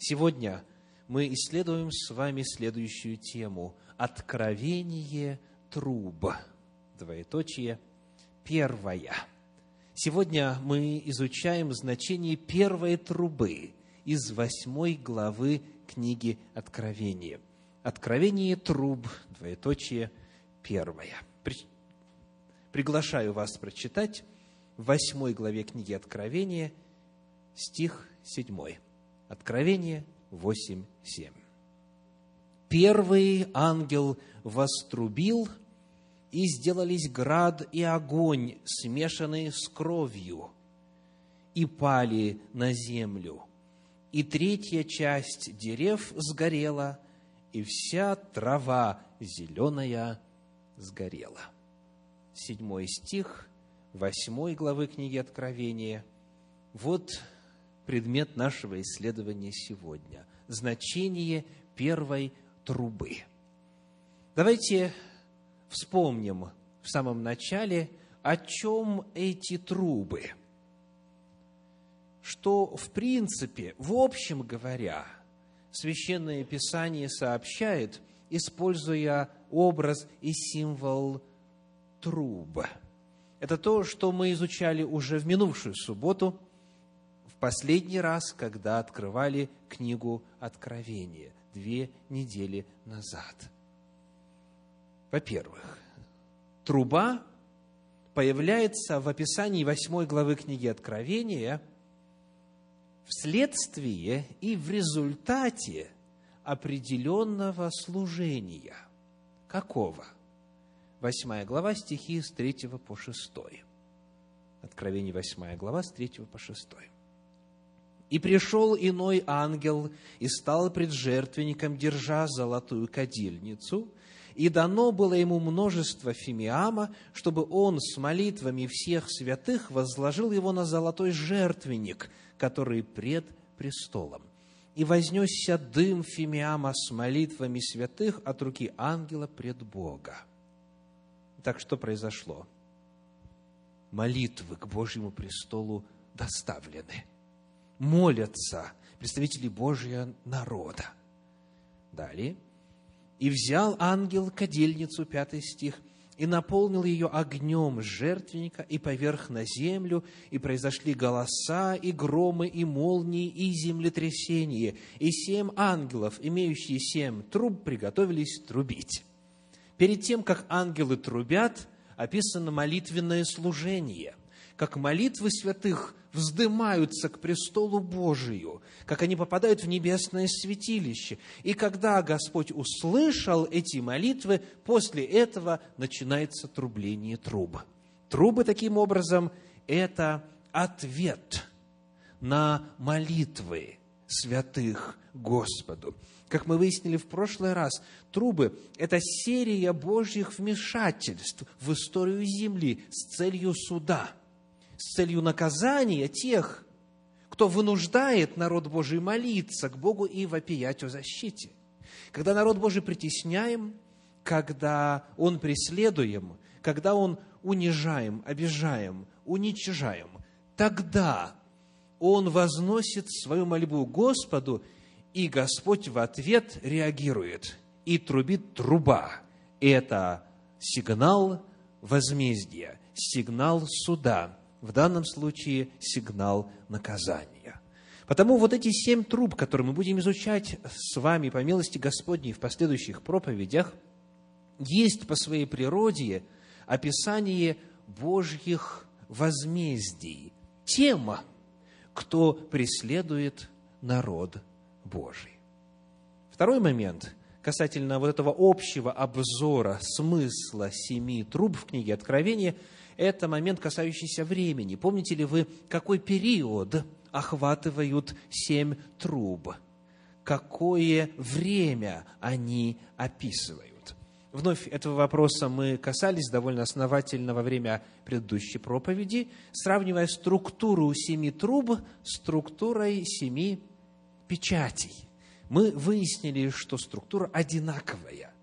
Сегодня мы исследуем с вами следующую тему – «Откровение труб». Двоеточие. Первая. Сегодня мы изучаем значение первой трубы из восьмой главы книги Откровения. Откровение труб, двоеточие, первая. Приглашаю вас прочитать в восьмой главе книги Откровения, стих седьмой. Откровение 8.7. Первый ангел вострубил, и сделались град и огонь, смешанные с кровью, и пали на землю. И третья часть дерев сгорела, и вся трава зеленая сгорела. Седьмой стих восьмой главы книги Откровения. Вот предмет нашего исследования сегодня. Значение первой трубы. Давайте вспомним в самом начале, о чем эти трубы. Что, в принципе, в общем говоря, Священное Писание сообщает, используя образ и символ труб. Это то, что мы изучали уже в минувшую субботу – последний раз, когда открывали книгу Откровения, две недели назад. Во-первых, труба появляется в описании восьмой главы книги Откровения вследствие и в результате определенного служения. Какого? Восьмая глава, стихи с третьего по шестой. Откровение восьмая глава, с третьего по шестой. И пришел иной ангел и стал пред жертвенником, держа золотую кадильницу, и дано было ему множество фимиама, чтобы он с молитвами всех святых возложил его на золотой жертвенник, который пред престолом. И вознесся дым фимиама с молитвами святых от руки ангела пред Бога. Так что произошло? Молитвы к Божьему престолу доставлены – молятся представители Божьего народа. Далее. «И взял ангел кадильницу», пятый стих, «и наполнил ее огнем жертвенника и поверх на землю, и произошли голоса, и громы, и молнии, и землетрясение, и семь ангелов, имеющие семь труб, приготовились трубить». Перед тем, как ангелы трубят, описано молитвенное служение, как молитвы святых вздымаются к престолу Божию, как они попадают в небесное святилище. И когда Господь услышал эти молитвы, после этого начинается трубление труб. Трубы, таким образом, это ответ на молитвы святых Господу. Как мы выяснили в прошлый раз, трубы – это серия Божьих вмешательств в историю земли с целью суда – с целью наказания тех, кто вынуждает народ Божий молиться к Богу и вопиять о защите. Когда народ Божий притесняем, когда он преследуем, когда он унижаем, обижаем, уничижаем, тогда он возносит свою мольбу Господу, и Господь в ответ реагирует и трубит труба. Это сигнал возмездия, сигнал суда, в данном случае сигнал наказания. Потому вот эти семь труб, которые мы будем изучать с вами по милости Господней в последующих проповедях, есть по своей природе описание Божьих возмездий. Тема, кто преследует народ Божий. Второй момент касательно вот этого общего обзора смысла семи труб в книге Откровения – это момент, касающийся времени. Помните ли вы, какой период охватывают семь труб? Какое время они описывают? Вновь этого вопроса мы касались довольно основательно во время предыдущей проповеди, сравнивая структуру семи труб с структурой семи печатей. Мы выяснили, что структура одинаковая.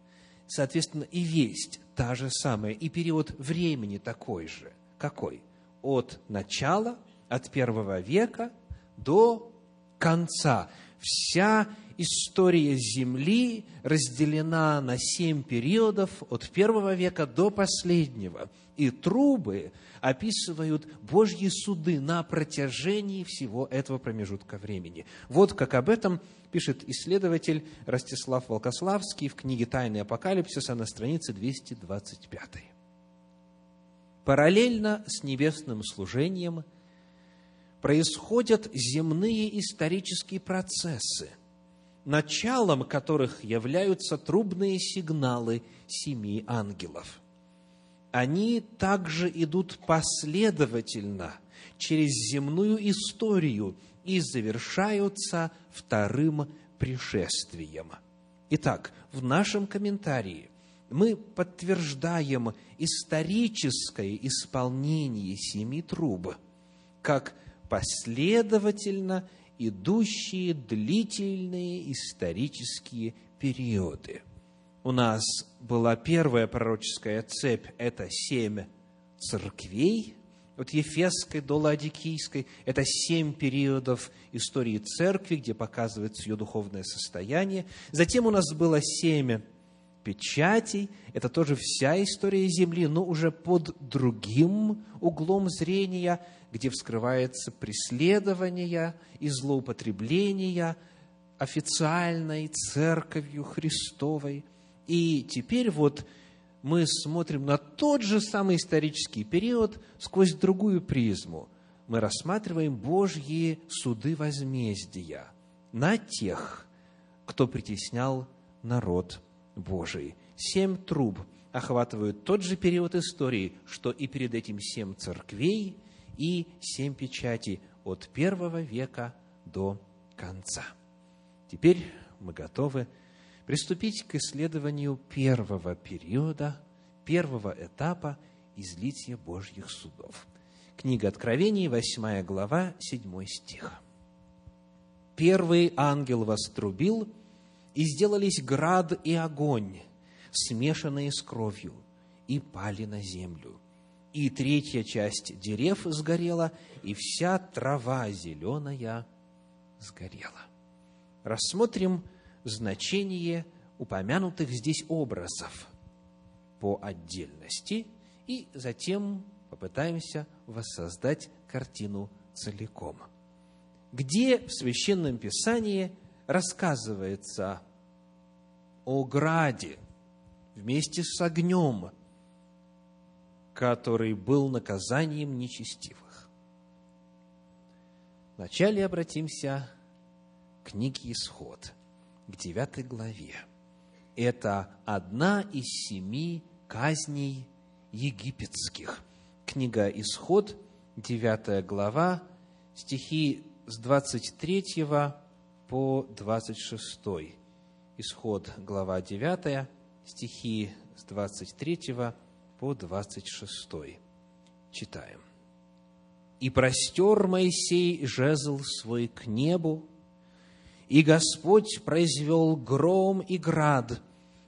Соответственно, и весть та же самая, и период времени такой же. Какой? От начала, от первого века до конца. вся история Земли разделена на семь периодов от первого века до последнего. И трубы описывают Божьи суды на протяжении всего этого промежутка времени. Вот как об этом пишет исследователь Ростислав Волкославский в книге «Тайный апокалипсиса» на странице 225. Параллельно с небесным служением происходят земные исторические процессы, началом которых являются трубные сигналы семи ангелов. Они также идут последовательно через земную историю и завершаются вторым пришествием. Итак, в нашем комментарии мы подтверждаем историческое исполнение семи труб как последовательно идущие длительные исторические периоды. У нас была первая пророческая цепь, это семь церквей, от Ефесской до Ладикийской. Это семь периодов истории церкви, где показывается ее духовное состояние. Затем у нас было семь печатей. Это тоже вся история Земли, но уже под другим углом зрения, где вскрывается преследование и злоупотребление официальной церковью Христовой. И теперь вот мы смотрим на тот же самый исторический период сквозь другую призму. Мы рассматриваем Божьи суды возмездия на тех, кто притеснял народ Божий. Семь труб охватывают тот же период истории, что и перед этим семь церквей и семь печатей от первого века до конца. Теперь мы готовы приступить к исследованию первого периода, первого этапа излития Божьих судов. Книга Откровений, 8 глава, 7 стих. «Первый ангел вострубил, и сделались град и огонь, смешанные с кровью, и пали на землю. И третья часть дерев сгорела, и вся трава зеленая сгорела». Рассмотрим значение упомянутых здесь образов по отдельности и затем попытаемся воссоздать картину целиком. Где в Священном Писании рассказывается о граде вместе с огнем, который был наказанием нечестивых. Вначале обратимся к книге «Исход», к девятой главе. Это одна из семи казней египетских. Книга «Исход», девятая глава, стихи с 23 по 26. Исход, глава 9, стихи с 23 по 26. Читаем. «И простер Моисей жезл свой к небу, и Господь произвел гром и град,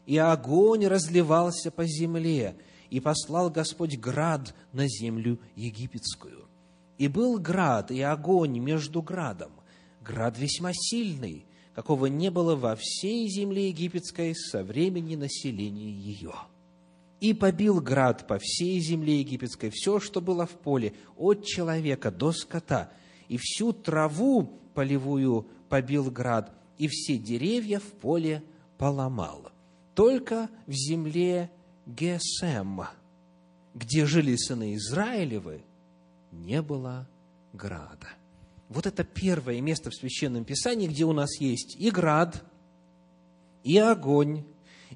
и огонь разливался по земле, и послал Господь град на землю египетскую. И был град и огонь между градом, град весьма сильный, какого не было во всей земле египетской со времени населения ее. И побил град по всей земле египетской все, что было в поле, от человека до скота, и всю траву полевую побил град, и все деревья в поле поломал. Только в земле Гесем, где жили сыны Израилевы, не было града. Вот это первое место в Священном Писании, где у нас есть и град, и огонь,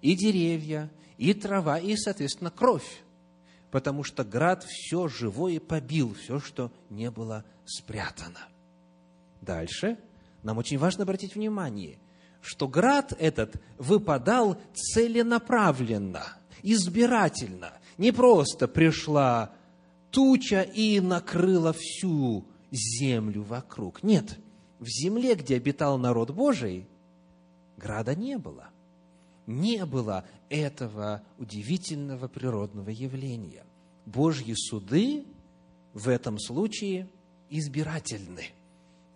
и деревья, и трава, и, соответственно, кровь. Потому что град все живое побил, все, что не было спрятано. Дальше нам очень важно обратить внимание, что град этот выпадал целенаправленно, избирательно. Не просто пришла туча и накрыла всю землю вокруг. Нет, в земле, где обитал народ Божий, града не было. Не было этого удивительного природного явления. Божьи суды в этом случае избирательны –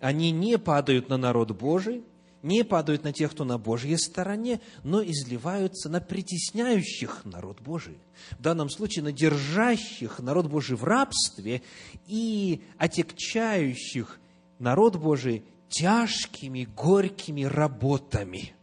они не падают на народ Божий, не падают на тех, кто на Божьей стороне, но изливаются на притесняющих народ Божий. В данном случае на держащих народ Божий в рабстве и отягчающих народ Божий тяжкими, горькими работами.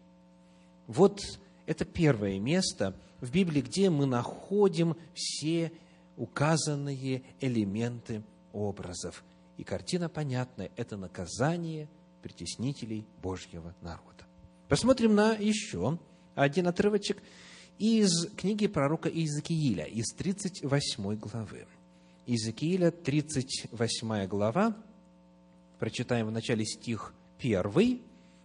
Вот это первое место в Библии, где мы находим все указанные элементы образов. И картина понятная – это наказание притеснителей Божьего народа. Посмотрим на еще один отрывочек из книги пророка Иезекииля, из 38 главы. Иезекииля, 38 глава, прочитаем в начале стих 1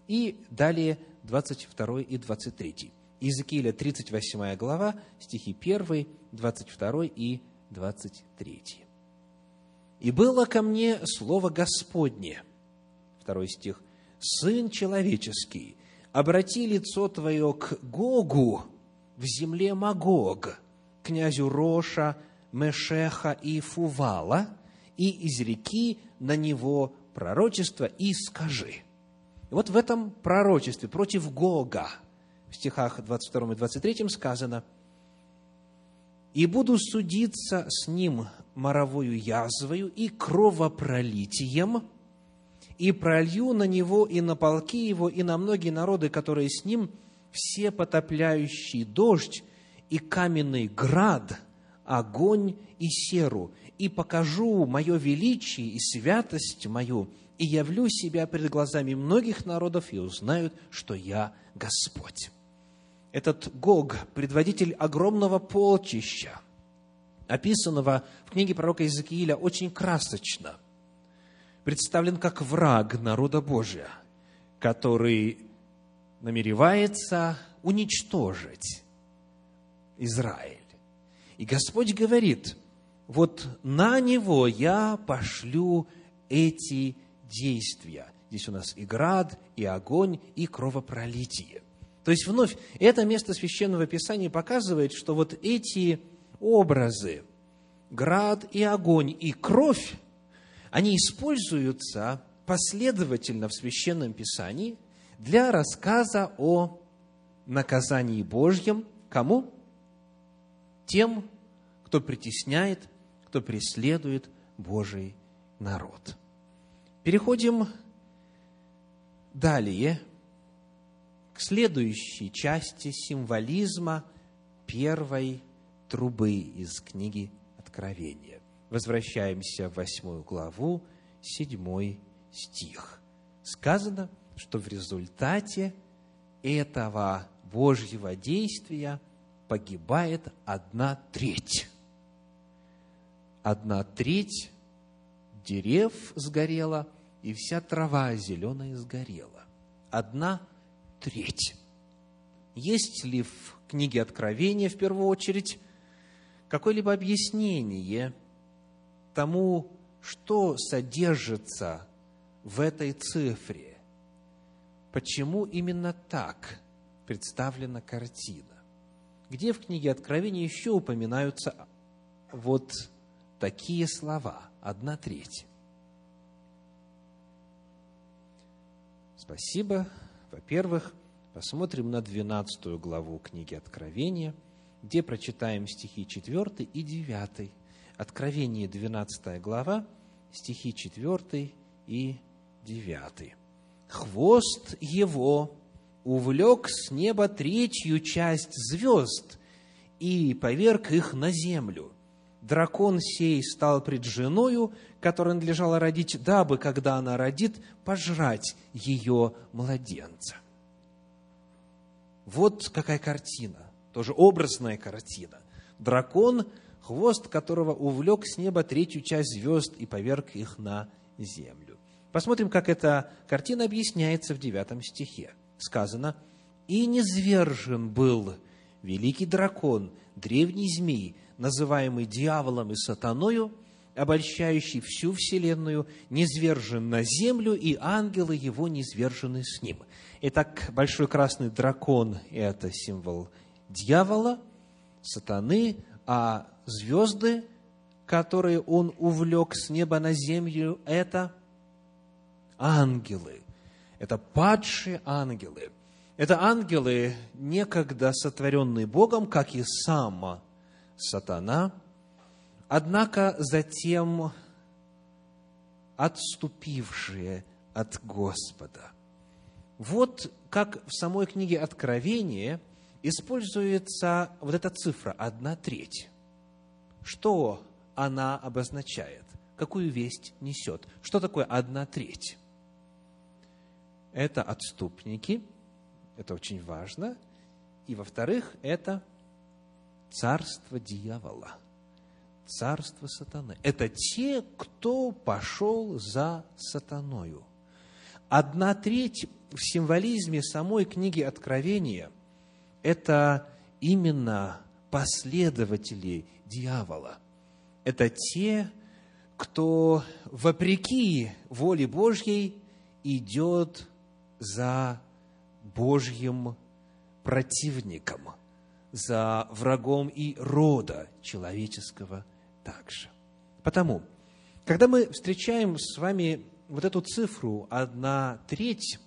и далее 22 и 23. Иезекииля, 38 глава, стихи 1, 22 и 23. «И было ко мне слово Господне». Второй стих. «Сын человеческий, обрати лицо твое к Гогу в земле Магог, князю Роша, Мешеха и Фувала, и изреки на него пророчество и скажи». И вот в этом пророчестве против Гога в стихах 22 и 23 сказано – и буду судиться с ним моровою язвою и кровопролитием, и пролью на него и на полки его, и на многие народы, которые с ним, все потопляющий дождь и каменный град, огонь и серу, и покажу мое величие и святость мою, и явлю себя пред глазами многих народов, и узнают, что я Господь этот Гог, предводитель огромного полчища, описанного в книге пророка Иезекииля очень красочно, представлен как враг народа Божия, который намеревается уничтожить Израиль. И Господь говорит, вот на него я пошлю эти действия. Здесь у нас и град, и огонь, и кровопролитие. То есть, вновь, это место Священного Писания показывает, что вот эти образы, град и огонь и кровь, они используются последовательно в Священном Писании для рассказа о наказании Божьем. Кому? Тем, кто притесняет, кто преследует Божий народ. Переходим далее к следующей части символизма первой трубы из книги Откровения. Возвращаемся в восьмую главу, седьмой стих. Сказано, что в результате этого Божьего действия погибает одна треть. Одна треть дерев сгорела, и вся трава зеленая сгорела. Одна треть. Есть ли в книге Откровения, в первую очередь, какое-либо объяснение тому, что содержится в этой цифре? Почему именно так представлена картина? Где в книге Откровения еще упоминаются вот такие слова? Одна треть. Спасибо. Во-первых, посмотрим на 12 главу книги Откровения, где прочитаем стихи 4 и 9. Откровение, 12 глава, стихи 4 и 9. «Хвост его увлек с неба третью часть звезд и поверг их на землю. Дракон сей стал пред женою, которой надлежало родить, дабы, когда она родит, пожрать ее младенца. Вот какая картина, тоже образная картина. Дракон, хвост которого увлек с неба третью часть звезд и поверг их на землю. Посмотрим, как эта картина объясняется в девятом стихе. Сказано, «И низвержен был великий дракон, древний змей, называемый дьяволом и сатаною, обольщающий всю вселенную, низвержен на землю, и ангелы его низвержены с ним. Итак, большой красный дракон – это символ дьявола, сатаны, а звезды, которые он увлек с неба на землю, это ангелы. Это падшие ангелы. Это ангелы, некогда сотворенные Богом, как и сам сатана, однако затем отступившие от Господа. Вот как в самой книге Откровения используется вот эта цифра – одна треть. Что она обозначает? Какую весть несет? Что такое одна треть? Это отступники, это очень важно. И, во-вторых, это царство дьявола, царство сатаны. Это те, кто пошел за сатаною. Одна треть в символизме самой книги Откровения – это именно последователи дьявола. Это те, кто вопреки воле Божьей идет за Божьим противником, за врагом и рода человеческого также. Потому, когда мы встречаем с вами вот эту цифру одна треть,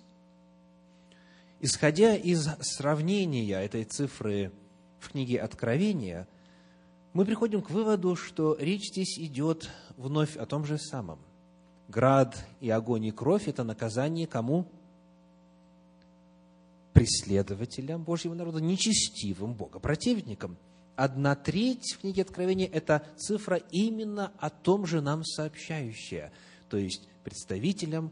исходя из сравнения этой цифры в книге Откровения, мы приходим к выводу, что речь здесь идет вновь о том же самом. Град и огонь и кровь – это наказание кому? Преследователям Божьего народа, нечестивым богопротивникам. Одна треть в книге Откровения – это цифра именно о том же нам сообщающая, то есть представителям,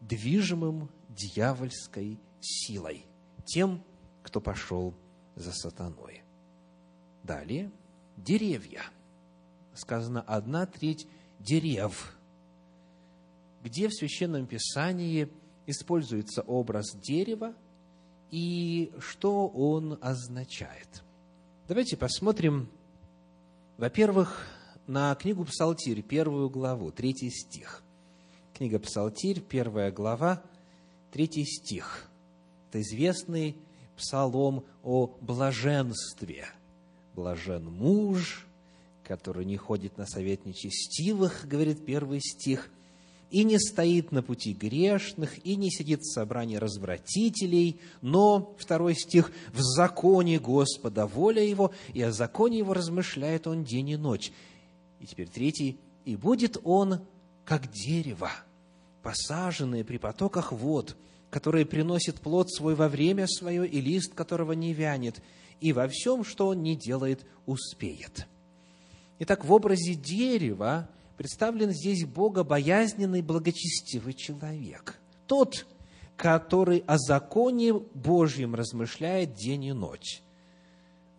движимым дьявольской силой, тем, кто пошел за сатаной. Далее, деревья. Сказано, одна треть дерев, где в Священном Писании используется образ дерева и что он означает. Давайте посмотрим, во-первых, на книгу Псалтирь, первую главу, третий стих. Книга Псалтирь, первая глава, третий стих. Это известный псалом о блаженстве. Блажен муж, который не ходит на совет нечестивых, говорит первый стих, и не стоит на пути грешных, и не сидит в собрании развратителей, но, второй стих, в законе Господа воля его, и о законе его размышляет он день и ночь. И теперь третий, и будет он как дерево, посаженное при потоках вод, которое приносит плод свой во время свое, и лист которого не вянет, и во всем, что он не делает, успеет. Итак, в образе дерева представлен здесь богобоязненный, благочестивый человек. Тот, который о законе Божьем размышляет день и ночь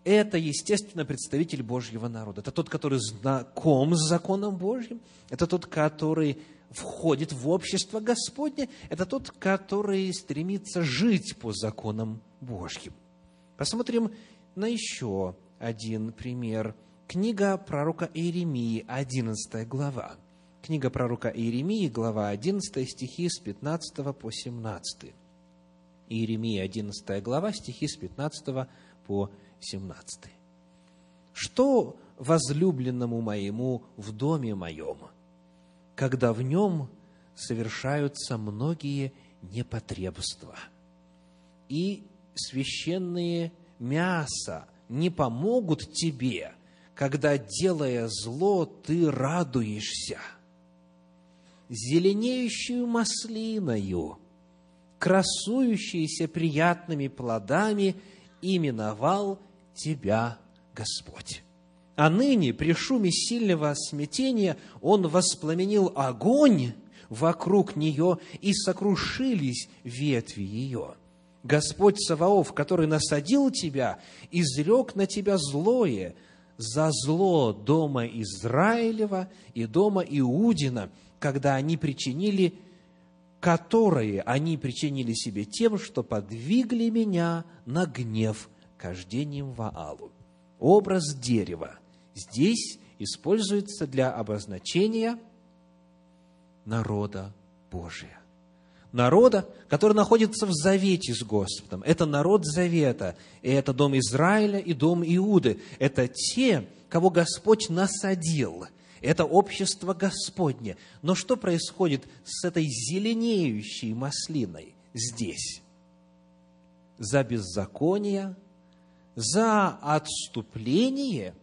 это, естественно, представитель Божьего народа. Это тот, который знаком с законом Божьим. Это тот, который входит в общество Господне. Это тот, который стремится жить по законам Божьим. Посмотрим на еще один пример. Книга пророка Иеремии, 11 глава. Книга пророка Иеремии, глава 11, стихи с 15 по 17. Иеремия, 11 глава, стихи с 15 по 17. Что возлюбленному моему в доме моем, когда в нем совершаются многие непотребства, и священные мясо не помогут тебе, когда, делая зло, ты радуешься. Зеленеющую маслиною, красующиеся приятными плодами – именовал тебя Господь. А ныне при шуме сильного смятения он воспламенил огонь вокруг нее, и сокрушились ветви ее. Господь Саваоф, который насадил тебя, изрек на тебя злое, за зло дома Израилева и дома Иудина, когда они причинили которые они причинили себе тем, что подвигли меня на гнев кождением Ваалу. Образ дерева здесь используется для обозначения народа Божия. Народа, который находится в завете с Господом. Это народ завета, и это дом Израиля и дом Иуды. Это те, кого Господь насадил – это общество Господне. Но что происходит с этой зеленеющей маслиной? здесь? За беззаконие, за отступление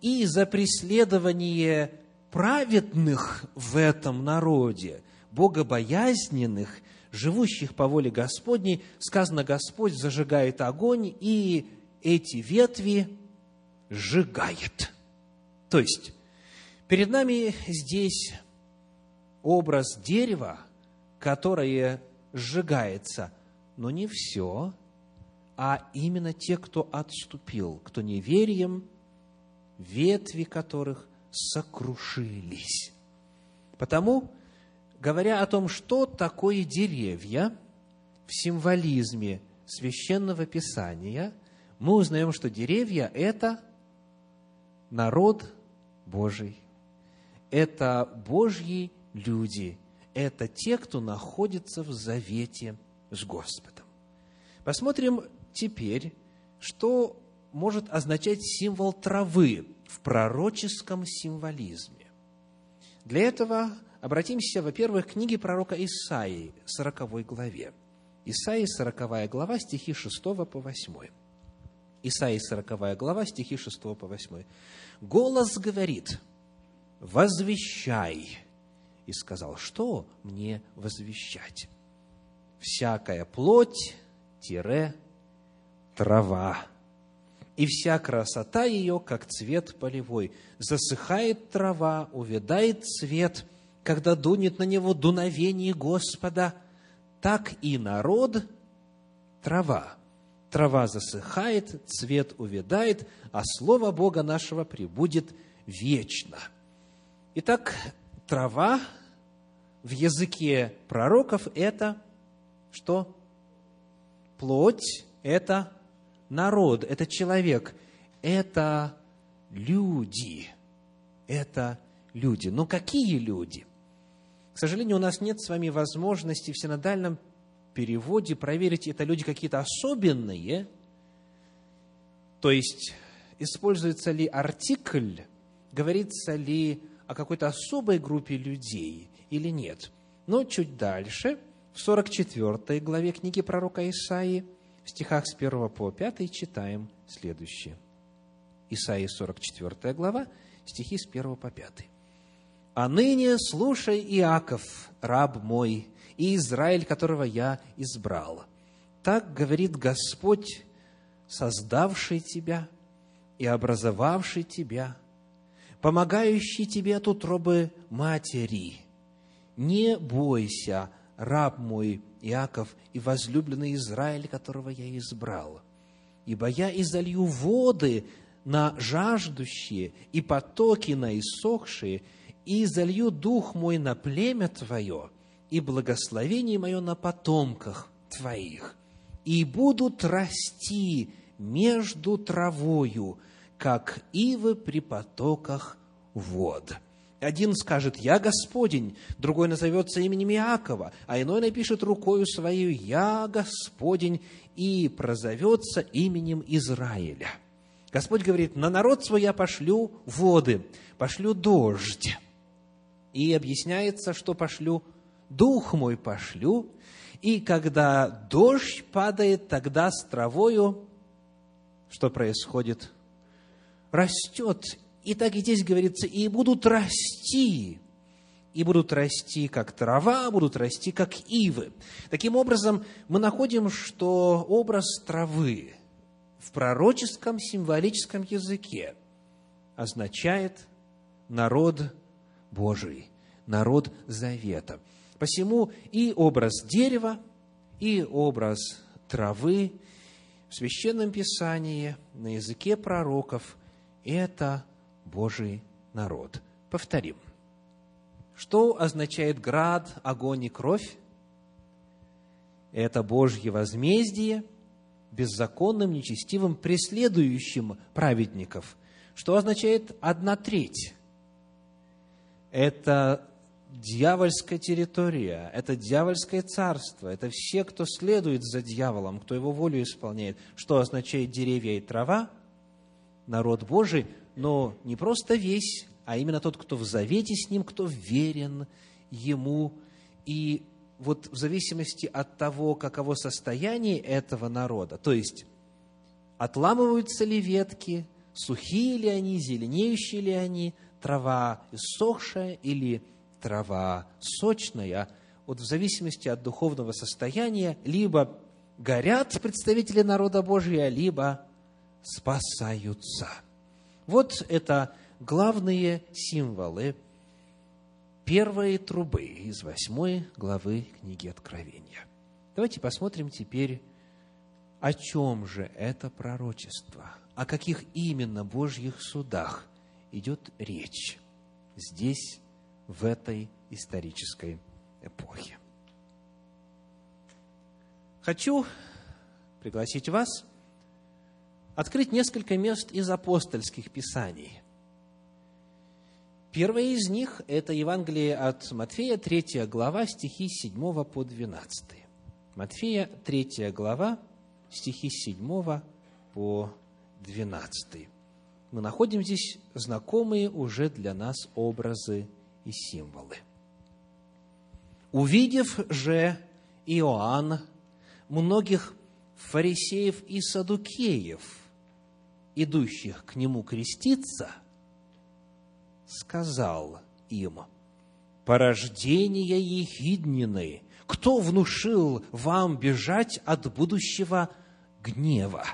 и за преследование праведных в этом народе, богобоязненных, живущих по воле Господней, сказано, Господь зажигает огонь, и эти ветви сжигает. То есть, перед нами здесь образ дерева, которое сжигается, но не все, а именно те, кто отступил, кто неверием, ветви которых сокрушились. Потому, говоря о том, что такое деревья в символизме священного писания, мы узнаем, что деревья – это народ Божий, это Божьи люди, это те, кто находится в завете с Господом. Посмотрим теперь, что может означать символ травы в пророческом символизме. Для этого обратимся, во-первых, к книге пророка Исаии, 40 главе. Исаии, 40 глава, стихи 6 по 8. Исаии, 40 глава, стихи 6 по 8. «Голос говорит, возвещай». И сказал, что мне возвещать? Всякая плоть, тире, трава и вся красота ее, как цвет полевой. Засыхает трава, увядает цвет, когда дунет на него дуновение Господа, так и народ – трава. Трава засыхает, цвет увядает, а Слово Бога нашего пребудет вечно. Итак, трава в языке пророков – это что? Плоть – это народ, это человек, это люди. Это люди. Но какие люди? К сожалению, у нас нет с вами возможности в синодальном переводе проверить, это люди какие-то особенные, то есть используется ли артикль, говорится ли о какой-то особой группе людей или нет. Но чуть дальше, в 44 главе книги пророка Исаии, в стихах с 1 по 5 читаем следующее. Исаия 44 глава, стихи с 1 по 5. «А ныне слушай, Иаков, раб мой, и Израиль, которого я избрал. Так говорит Господь, создавший тебя и образовавший тебя, помогающий тебе от утробы матери. Не бойся, раб мой Иаков и возлюбленный Израиль, которого я избрал. Ибо я изолью воды на жаждущие и потоки на иссохшие, и изолью дух мой на племя твое, и благословение мое на потомках твоих, и будут расти между травою, как ивы при потоках вод». Один скажет «Я Господень», другой назовется именем Иакова, а иной напишет рукою свою «Я Господень» и прозовется именем Израиля. Господь говорит, на народ свой я пошлю воды, пошлю дождь. И объясняется, что пошлю, дух мой пошлю, и когда дождь падает, тогда с травою, что происходит? Растет и так и здесь говорится, и будут расти, и будут расти как трава, будут расти как ивы. Таким образом, мы находим, что образ травы в пророческом символическом языке означает народ Божий, народ Завета. Посему и образ дерева, и образ травы в Священном Писании на языке пророков – это Божий народ. Повторим. Что означает град, огонь и кровь? Это Божье возмездие беззаконным, нечестивым, преследующим праведников. Что означает одна треть? Это дьявольская территория, это дьявольское царство, это все, кто следует за дьяволом, кто его волю исполняет. Что означает деревья и трава? Народ Божий – но не просто весь, а именно тот, кто в завете с ним, кто верен ему. И вот в зависимости от того, каково состояние этого народа, то есть отламываются ли ветки, сухие ли они, зеленеющие ли они, трава иссохшая или трава сочная, вот в зависимости от духовного состояния, либо горят представители народа Божия, либо спасаются. Вот это главные символы первой трубы из восьмой главы книги Откровения. Давайте посмотрим теперь, о чем же это пророчество, о каких именно Божьих судах идет речь здесь, в этой исторической эпохе. Хочу пригласить вас открыть несколько мест из апостольских писаний. Первое из них – это Евангелие от Матфея, 3 глава, стихи 7 по 12. Матфея, 3 глава, стихи 7 по 12. Мы находим здесь знакомые уже для нас образы и символы. Увидев же Иоанн многих фарисеев и садукеев, идущих к нему креститься, сказал им, «Порождение ехиднины, кто внушил вам бежать от будущего гнева?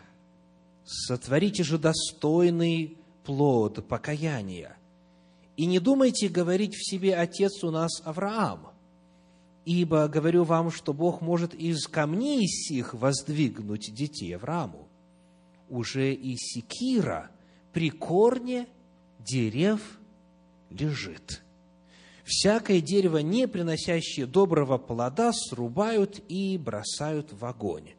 Сотворите же достойный плод покаяния. И не думайте говорить в себе, отец у нас Авраам, ибо говорю вам, что Бог может из камней сих воздвигнуть детей Аврааму. Уже и секира при корне дерев лежит. Всякое дерево, не приносящее доброго плода, срубают и бросают в огонь.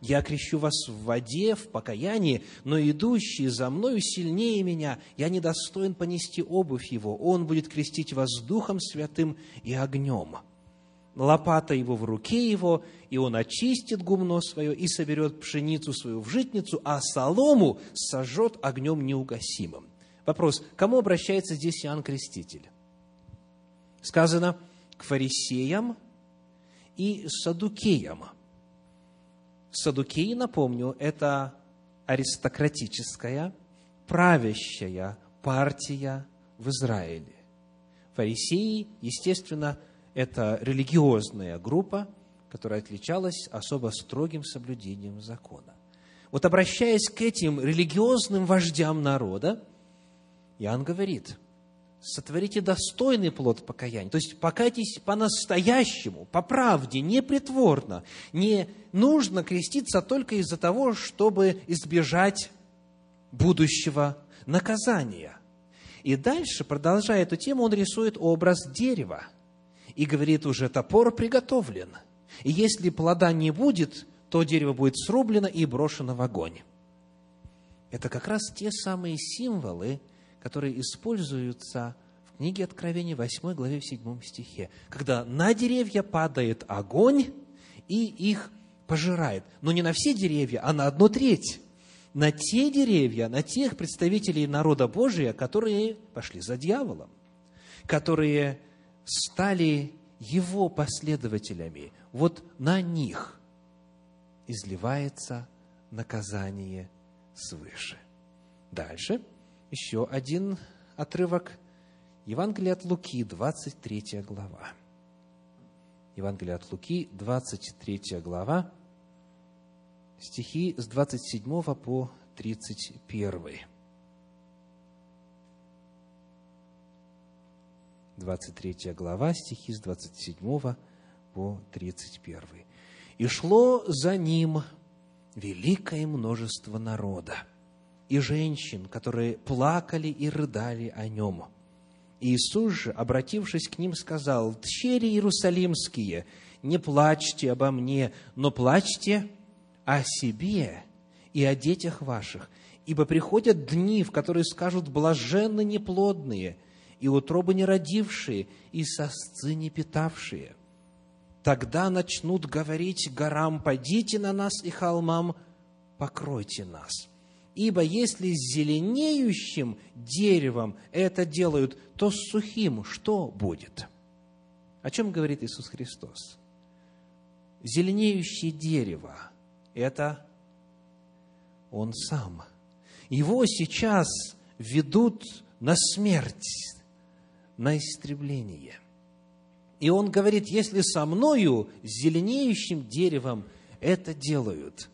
Я крещу вас в воде, в покаянии, но идущий за мною сильнее меня, я недостоин понести обувь его. Он будет крестить вас Духом Святым и огнем. Лопата его в руке его, и он очистит гумно свое и соберет пшеницу свою в житницу, а солому сожжет огнем неугасимым. Вопрос, кому обращается здесь Иоанн Креститель? Сказано, к фарисеям и садукеям – Садукеи, напомню, это аристократическая, правящая партия в Израиле. Фарисеи, естественно, это религиозная группа, которая отличалась особо строгим соблюдением закона. Вот обращаясь к этим религиозным вождям народа, Иоанн говорит – сотворите достойный плод покаяния. То есть покайтесь по-настоящему, по правде, не притворно. Не нужно креститься только из-за того, чтобы избежать будущего наказания. И дальше, продолжая эту тему, он рисует образ дерева и говорит, уже топор приготовлен. И если плода не будет, то дерево будет срублено и брошено в огонь. Это как раз те самые символы, которые используются в книге Откровения 8 главе в 7 стихе, когда на деревья падает огонь и их пожирает. Но не на все деревья, а на одну треть. На те деревья, на тех представителей народа Божия, которые пошли за дьяволом, которые стали его последователями. Вот на них изливается наказание свыше. Дальше – еще один отрывок. Евангелие от Луки, 23 глава. Евангелие от Луки, 23 глава, стихи с 27 по 31. 23 глава, стихи с 27 по 31. «И шло за ним великое множество народа, и женщин, которые плакали и рыдали о нем. Иисус же, обратившись к ним, сказал, «Тщери Иерусалимские, не плачьте обо мне, но плачьте о себе и о детях ваших, ибо приходят дни, в которые скажут, блаженны неплодные, и утробы не родившие, и сосцы не питавшие. Тогда начнут говорить горам, «Падите на нас и холмам, покройте нас». Ибо если с зеленеющим деревом это делают, то с сухим что будет? О чем говорит Иисус Христос? зеленеющее дерево – это Он сам. Его сейчас ведут на смерть, на истребление. И он говорит, если со мною, с зеленеющим деревом, это делают,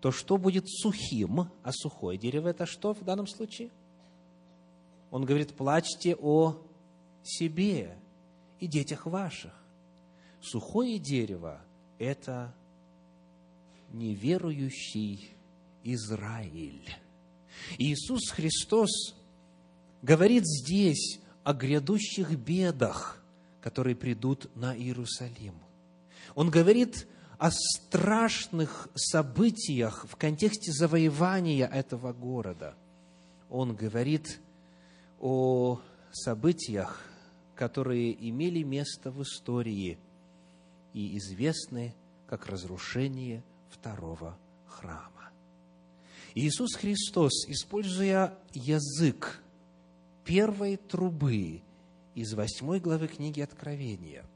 то что будет сухим? А сухое дерево – это что в данном случае? Он говорит, плачьте о себе и детях ваших. Сухое дерево – это неверующий Израиль. Иисус Христос говорит здесь о грядущих бедах, которые придут на Иерусалим. Он говорит о страшных событиях в контексте завоевания этого города. Он говорит о событиях, которые имели место в истории и известны как разрушение второго храма. Иисус Христос, используя язык первой трубы из восьмой главы книги Откровения,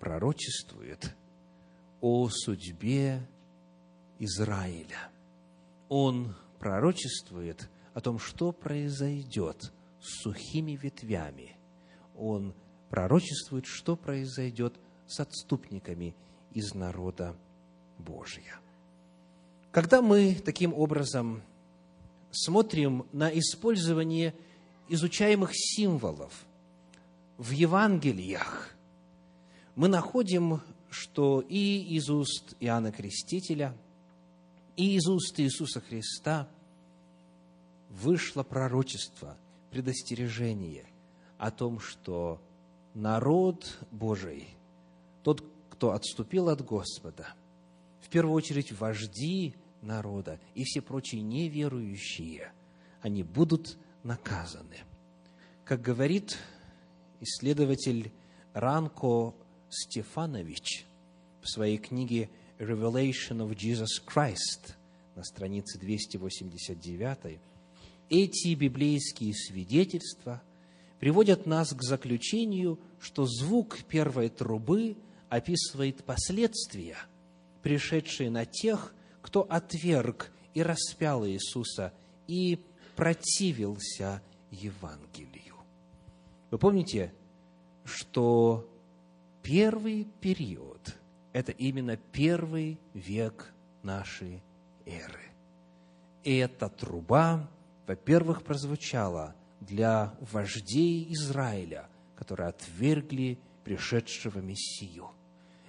пророчествует о судьбе Израиля. Он пророчествует о том, что произойдет с сухими ветвями. Он пророчествует, что произойдет с отступниками из народа Божия. Когда мы таким образом смотрим на использование изучаемых символов в Евангелиях, мы находим, что и из уст Иоанна Крестителя, и из уст Иисуса Христа вышло пророчество, предостережение о том, что народ Божий, тот, кто отступил от Господа, в первую очередь вожди народа и все прочие неверующие, они будут наказаны. Как говорит исследователь Ранко Стефанович в своей книге Revelation of Jesus Christ на странице 289, эти библейские свидетельства приводят нас к заключению, что звук первой трубы описывает последствия, пришедшие на тех, кто отверг и распял Иисуса и противился Евангелию. Вы помните, что первый период – это именно первый век нашей эры. И эта труба, во-первых, прозвучала для вождей Израиля, которые отвергли пришедшего Мессию.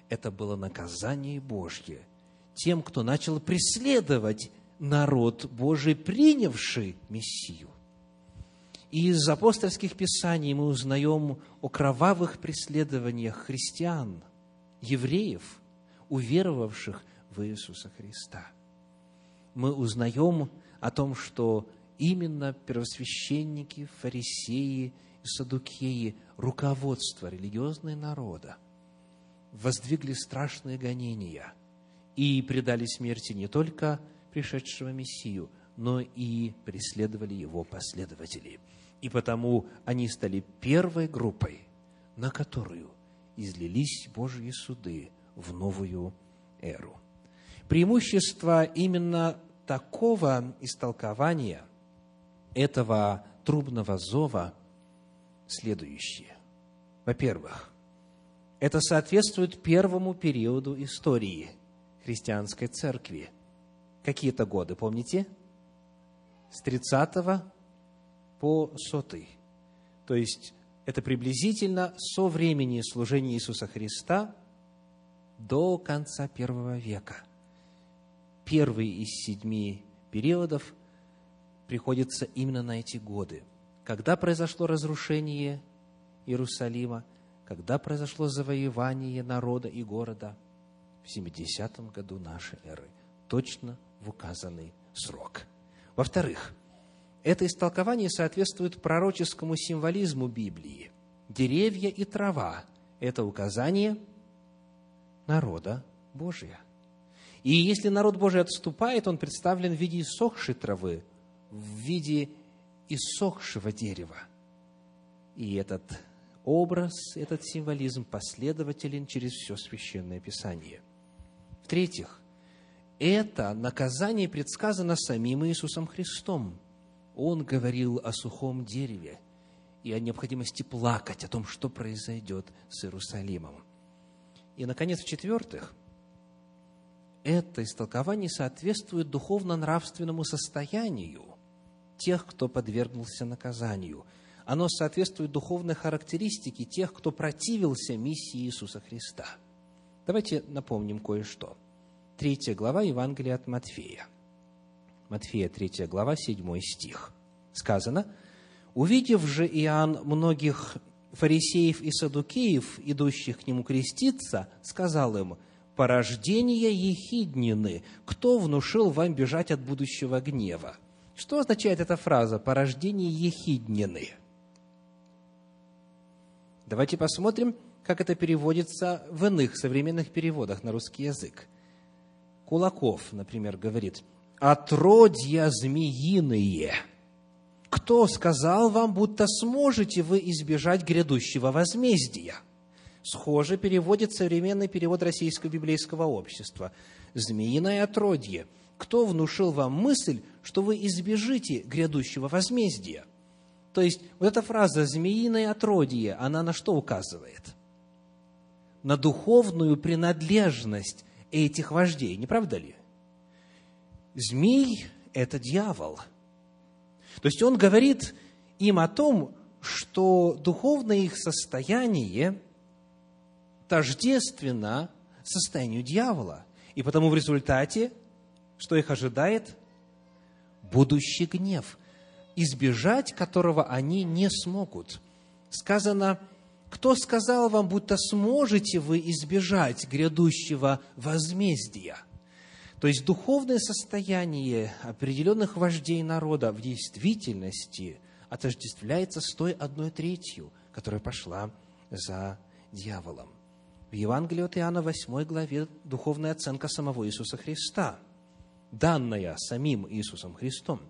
Это было наказание Божье – тем, кто начал преследовать народ Божий, принявший Мессию. И из апостольских писаний мы узнаем о кровавых преследованиях христиан, евреев, уверовавших в Иисуса Христа. Мы узнаем о том, что именно первосвященники, фарисеи и садукеи, руководство религиозного народа, воздвигли страшные гонения – и предали смерти не только пришедшего Мессию, но и преследовали его последователи. И потому они стали первой группой, на которую излились Божьи суды в новую эру. Преимущество именно такого истолкования этого трубного зова следующее. Во-первых, это соответствует первому периоду истории – христианской церкви. Какие-то годы, помните? С 30 по 100. То есть, это приблизительно со времени служения Иисуса Христа до конца первого века. Первый из седьми периодов приходится именно на эти годы. Когда произошло разрушение Иерусалима, когда произошло завоевание народа и города – в 70 году нашей эры, точно в указанный срок. Во-вторых, это истолкование соответствует пророческому символизму Библии. Деревья и трава – это указание народа Божия. И если народ Божий отступает, он представлен в виде иссохшей травы, в виде иссохшего дерева. И этот образ, этот символизм последователен через все Священное Писание – В-третьих, это наказание предсказано самим Иисусом Христом. Он говорил о сухом дереве и о необходимости плакать о том, что произойдет с Иерусалимом. И, наконец, в-четвертых, это истолкование соответствует духовно-нравственному состоянию тех, кто подвергнулся наказанию. Оно соответствует духовной характеристике тех, кто противился миссии Иисуса Христа. Давайте напомним кое-что. Третья глава Евангелия от Матфея. Матфея, третья глава, седьмой стих. Сказано, «Увидев же Иоанн многих фарисеев и садукеев, идущих к нему креститься, сказал им, «Порождение ехиднины, кто внушил вам бежать от будущего гнева?» Что означает эта фраза «порождение ехиднины»? Давайте посмотрим, как это переводится в иных современных переводах на русский язык. Кулаков, например, говорит, «Отродья змеиные». Кто сказал вам, будто сможете вы избежать грядущего возмездия? Схоже переводит современный перевод Российского библейского общества. «Змеиное отродье». Кто внушил вам мысль, что вы избежите грядущего возмездия? То есть, вот эта фраза «змеиное отродье», она на что указывает? На духовную принадлежность этих вождей, не правда ли? Змей – это дьявол. То есть, он говорит им о том, что духовное их состояние тождественно состоянию дьявола. И потому в результате что их ожидает? Будущий гнев, избежать которого они не смогут. Сказано, кто сказал вам, будто сможете вы избежать грядущего возмездия? То есть духовное состояние определенных вождей народа в действительности отождествляется с той одной третью, которая пошла за дьяволом. В Евангелии от Иоанна 8 главе духовная оценка самого Иисуса Христа – данная самим Иисусом Христом.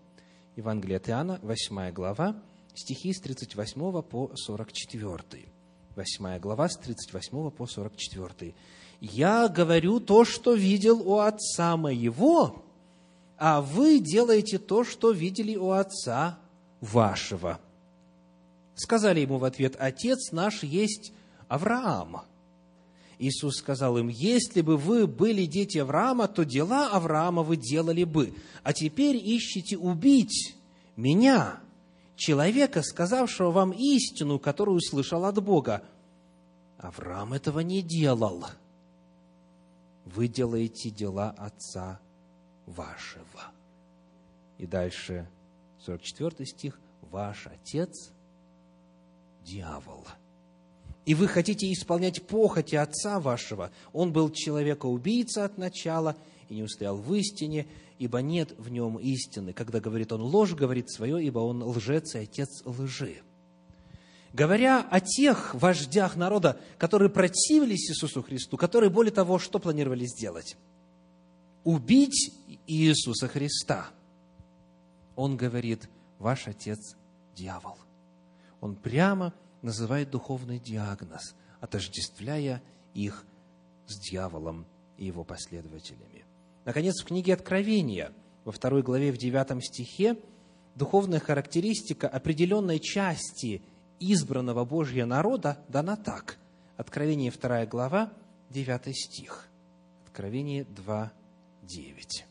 Евангелие от Иоанна, 8 глава, стихи с 38 по 44. 8 глава, с 38 по 44. «Я говорю то, что видел у Отца моего, а вы делаете то, что видели у Отца вашего». Сказали ему в ответ, «Отец наш есть Авраам». Иисус сказал им, если бы вы были дети Авраама, то дела Авраама вы делали бы. А теперь ищите убить меня, человека, сказавшего вам истину, которую услышал от Бога. Авраам этого не делал. Вы делаете дела Отца вашего. И дальше 44 стих. Ваш Отец – дьявол – и вы хотите исполнять похоти отца вашего. Он был человека-убийца от начала и не устоял в истине, ибо нет в нем истины. Когда говорит он ложь, говорит свое, ибо он лжец и отец лжи. Говоря о тех вождях народа, которые противились Иисусу Христу, которые, более того, что планировали сделать? Убить Иисуса Христа. Он говорит, ваш отец – дьявол. Он прямо называет духовный диагноз, отождествляя их с дьяволом и его последователями. Наконец, в книге Откровения, во второй главе, в девятом стихе, духовная характеристика определенной части избранного Божьего народа дана так. Откровение, вторая глава, девятый стих. Откровение 2, 9.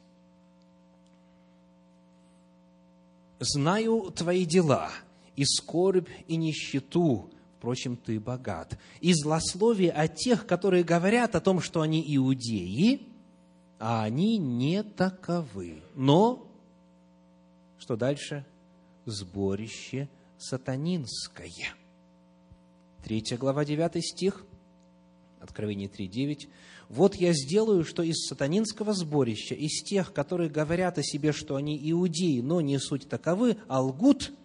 «Знаю твои дела, и скорбь, и нищету, впрочем, ты богат. И злословие от тех, которые говорят о том, что они иудеи, а они не таковы. Но, что дальше? Сборище сатанинское. Третья глава, девятый стих, Откровение 3.9. «Вот я сделаю, что из сатанинского сборища, из тех, которые говорят о себе, что они иудеи, но не суть таковы, а лгут –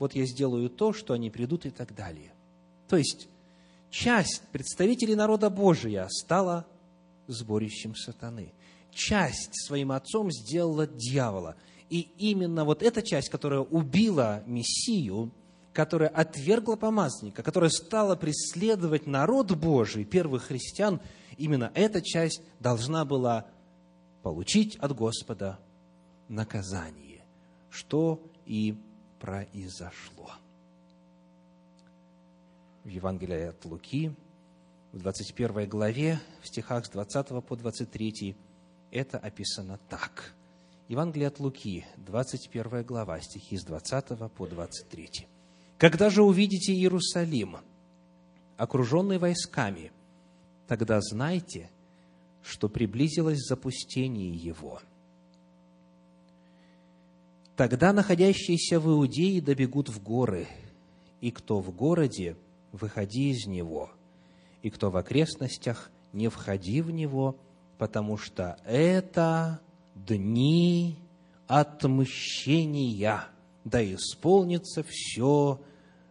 вот я сделаю то, что они придут и так далее. То есть, часть представителей народа Божия стала сборищем сатаны. Часть своим отцом сделала дьявола. И именно вот эта часть, которая убила Мессию, которая отвергла помазанника, которая стала преследовать народ Божий, первых христиан, именно эта часть должна была получить от Господа наказание, что и произошло. В Евангелии от Луки, в 21 главе, в стихах с 20 по 23, это описано так. Евангелие от Луки, 21 глава, стихи с 20 по 23. «Когда же увидите Иерусалим, окруженный войсками, тогда знайте, что приблизилось запустение его. Тогда находящиеся в Иудее добегут в горы, и кто в городе, выходи из него, и кто в окрестностях, не входи в него, потому что это дни отмщения, да исполнится все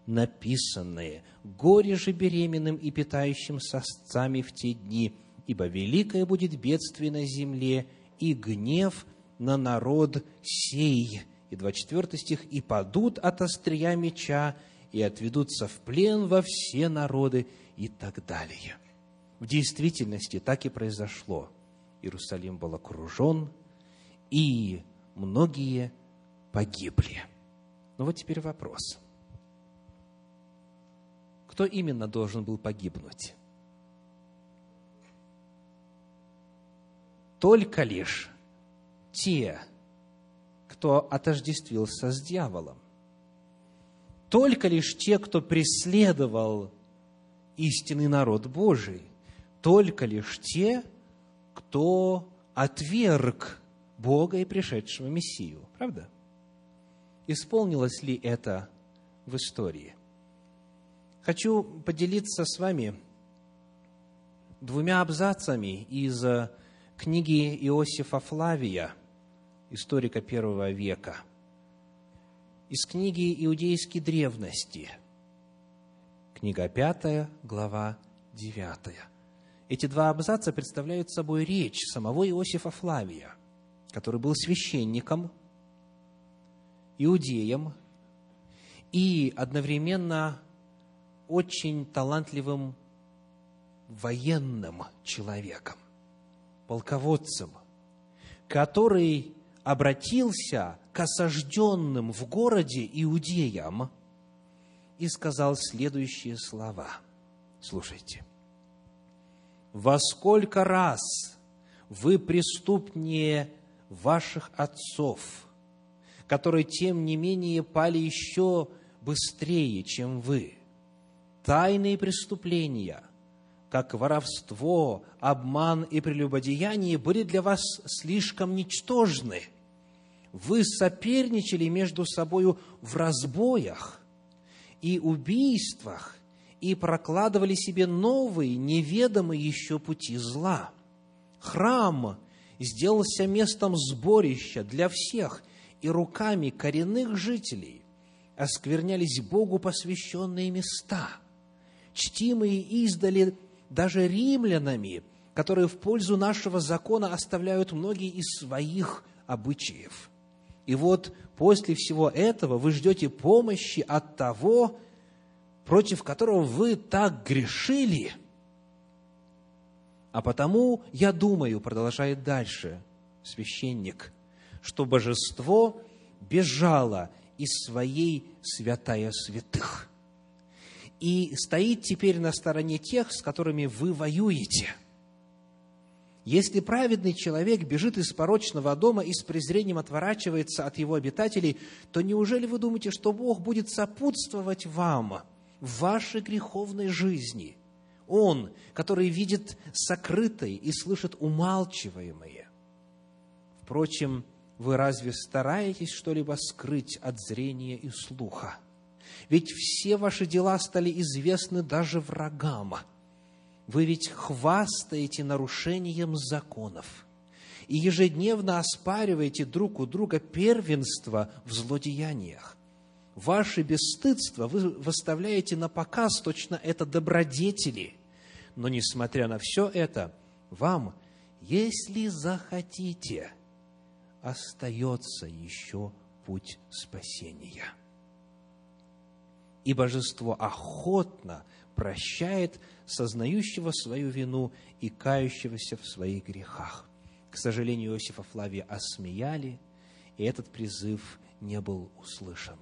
написанное. Горе же беременным и питающим сосцами в те дни – ибо великое будет бедствие на земле и гнев на народ сей». И 24 стих, «И падут от острия меча, и отведутся в плен во все народы» и так далее. В действительности так и произошло. Иерусалим был окружен, и многие погибли. Но вот теперь вопрос. Кто именно должен был погибнуть? только лишь те, кто отождествился с дьяволом. Только лишь те, кто преследовал истинный народ Божий. Только лишь те, кто отверг Бога и пришедшего Мессию. Правда? Исполнилось ли это в истории? Хочу поделиться с вами двумя абзацами из книги Иосифа Флавия, историка первого века, из книги «Иудейские древности», книга пятая, глава девятая. Эти два абзаца представляют собой речь самого Иосифа Флавия, который был священником, иудеем и одновременно очень талантливым военным человеком полководцем, который обратился к осажденным в городе иудеям и сказал следующие слова. Слушайте. «Во сколько раз вы преступнее ваших отцов, которые, тем не менее, пали еще быстрее, чем вы. Тайные преступления, как воровство, обман и прелюбодеяние были для вас слишком ничтожны. Вы соперничали между собою в разбоях и убийствах и прокладывали себе новые, неведомые еще пути зла. Храм сделался местом сборища для всех, и руками коренных жителей осквернялись Богу посвященные места, чтимые издали даже римлянами, которые в пользу нашего закона оставляют многие из своих обычаев. И вот после всего этого вы ждете помощи от того, против которого вы так грешили. А потому я думаю, продолжает дальше священник, что божество бежало из своей святая святых и стоит теперь на стороне тех, с которыми вы воюете. Если праведный человек бежит из порочного дома и с презрением отворачивается от его обитателей, то неужели вы думаете, что Бог будет сопутствовать вам в вашей греховной жизни? Он, который видит сокрытое и слышит умалчиваемое. Впрочем, вы разве стараетесь что-либо скрыть от зрения и слуха? Ведь все ваши дела стали известны даже врагам. Вы ведь хвастаете нарушением законов и ежедневно оспариваете друг у друга первенство в злодеяниях. Ваше бесстыдство вы выставляете на показ, точно это добродетели. Но, несмотря на все это, вам, если захотите, остается еще путь спасения – и божество охотно прощает сознающего свою вину и кающегося в своих грехах. К сожалению, Иосифа Флавия осмеяли, и этот призыв не был услышан.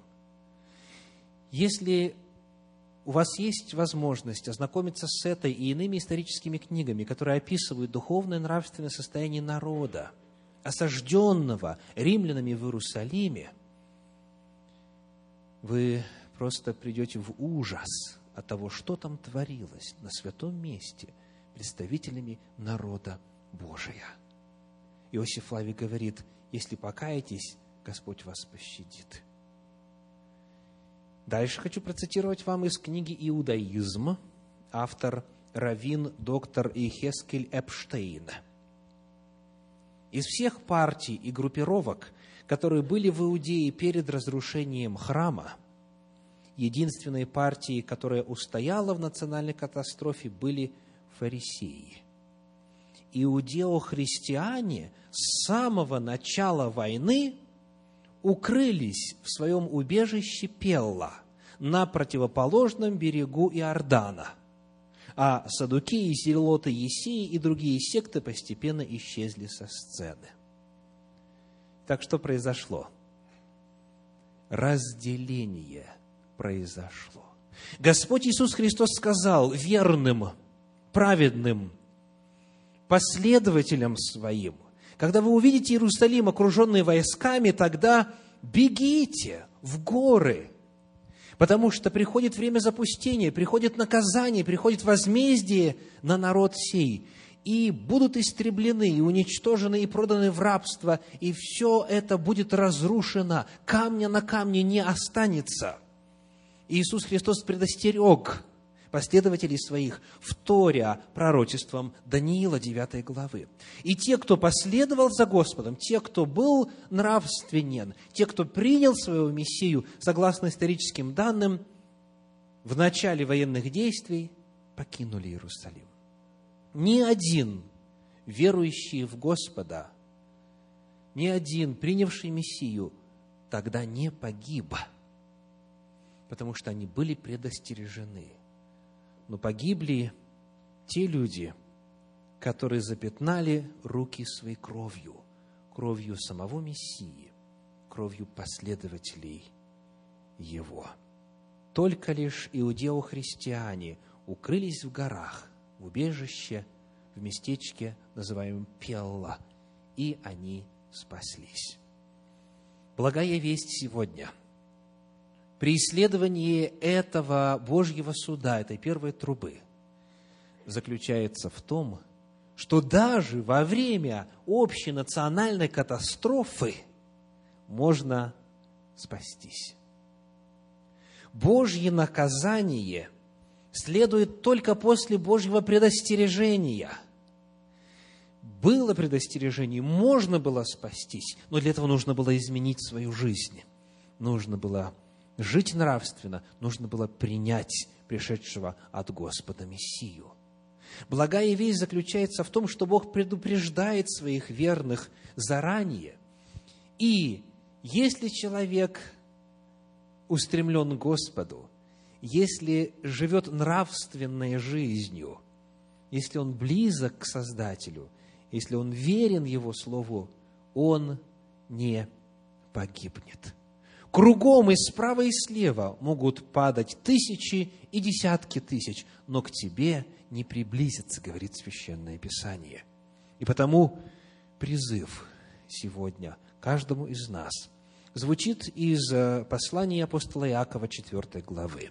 Если у вас есть возможность ознакомиться с этой и иными историческими книгами, которые описывают духовное и нравственное состояние народа, осажденного римлянами в Иерусалиме, вы просто придете в ужас от того, что там творилось на святом месте представителями народа Божия. Иосиф Флавий говорит, если покаетесь, Господь вас пощадит. Дальше хочу процитировать вам из книги «Иудаизм», автор Равин доктор Ихескель Эпштейн. Из всех партий и группировок, которые были в Иудее перед разрушением храма, единственной партией, которая устояла в национальной катастрофе, были фарисеи. Иудео-христиане с самого начала войны укрылись в своем убежище Пелла на противоположном берегу Иордана, а Садукеи, Зелоты, Есеи и другие секты постепенно исчезли со сцены. Так что произошло? Разделение произошло. Господь Иисус Христос сказал верным, праведным, последователям своим – когда вы увидите Иерусалим, окруженный войсками, тогда бегите в горы, потому что приходит время запустения, приходит наказание, приходит возмездие на народ сей, и будут истреблены, и уничтожены, и проданы в рабство, и все это будет разрушено, камня на камне не останется. Иисус Христос предостерег последователей своих, вторя пророчеством Даниила 9 главы. И те, кто последовал за Господом, те, кто был нравственен, те, кто принял своего Мессию, согласно историческим данным, в начале военных действий покинули Иерусалим. Ни один верующий в Господа, ни один принявший Мессию тогда не погиб, потому что они были предостережены – но погибли те люди, которые запятнали руки своей кровью, кровью самого Мессии, кровью последователей Его. Только лишь иудео-христиане укрылись в горах, в убежище, в местечке, называемом Пелла, и они спаслись. Благая весть сегодня – при исследовании этого Божьего суда, этой первой трубы, заключается в том, что даже во время общей национальной катастрофы можно спастись. Божье наказание следует только после Божьего предостережения. Было предостережение, можно было спастись, но для этого нужно было изменить свою жизнь. Нужно было жить нравственно, нужно было принять пришедшего от Господа Мессию. Благая весть заключается в том, что Бог предупреждает своих верных заранее. И если человек устремлен к Господу, если живет нравственной жизнью, если он близок к Создателю, если он верен Его Слову, он не погибнет. Кругом и справа и слева могут падать тысячи и десятки тысяч, но к тебе не приблизится, говорит Священное Писание. И потому призыв сегодня каждому из нас звучит из э, послания апостола Иакова 4 главы.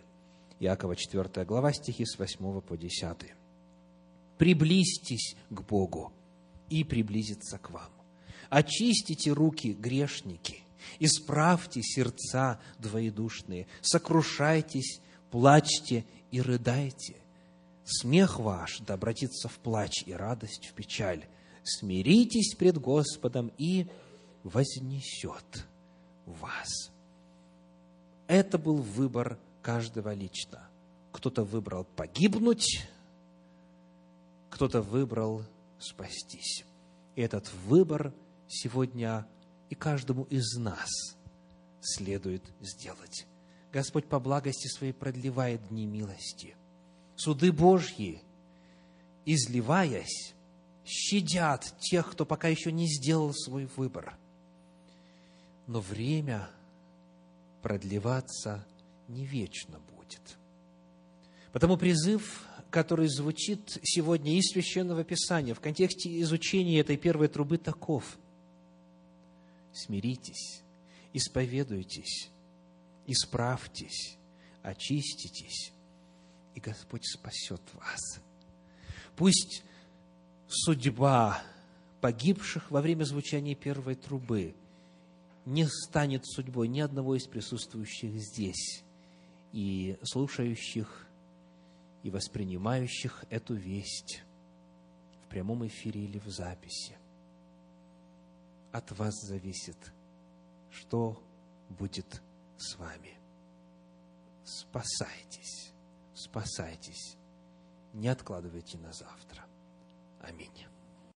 Иакова 4 глава, стихи с 8 по 10. «Приблизьтесь к Богу, и приблизиться к вам. Очистите руки, грешники, Исправьте сердца двоедушные, сокрушайтесь, плачьте и рыдайте. Смех ваш да обратится в плач и радость в печаль. Смиритесь пред Господом и вознесет вас. Это был выбор каждого лично. Кто-то выбрал погибнуть, кто-то выбрал спастись. И этот выбор сегодня и каждому из нас следует сделать. Господь по благости Своей продлевает дни милости. Суды Божьи, изливаясь, щадят тех, кто пока еще не сделал свой выбор. Но время продлеваться не вечно будет. Потому призыв, который звучит сегодня из Священного Писания в контексте изучения этой первой трубы таков. Смиритесь, исповедуйтесь, исправьтесь, очиститесь, и Господь спасет вас. Пусть судьба погибших во время звучания первой трубы не станет судьбой ни одного из присутствующих здесь и слушающих и воспринимающих эту весть в прямом эфире или в записи. От вас зависит, что будет с вами. Спасайтесь, спасайтесь, не откладывайте на завтра. Аминь.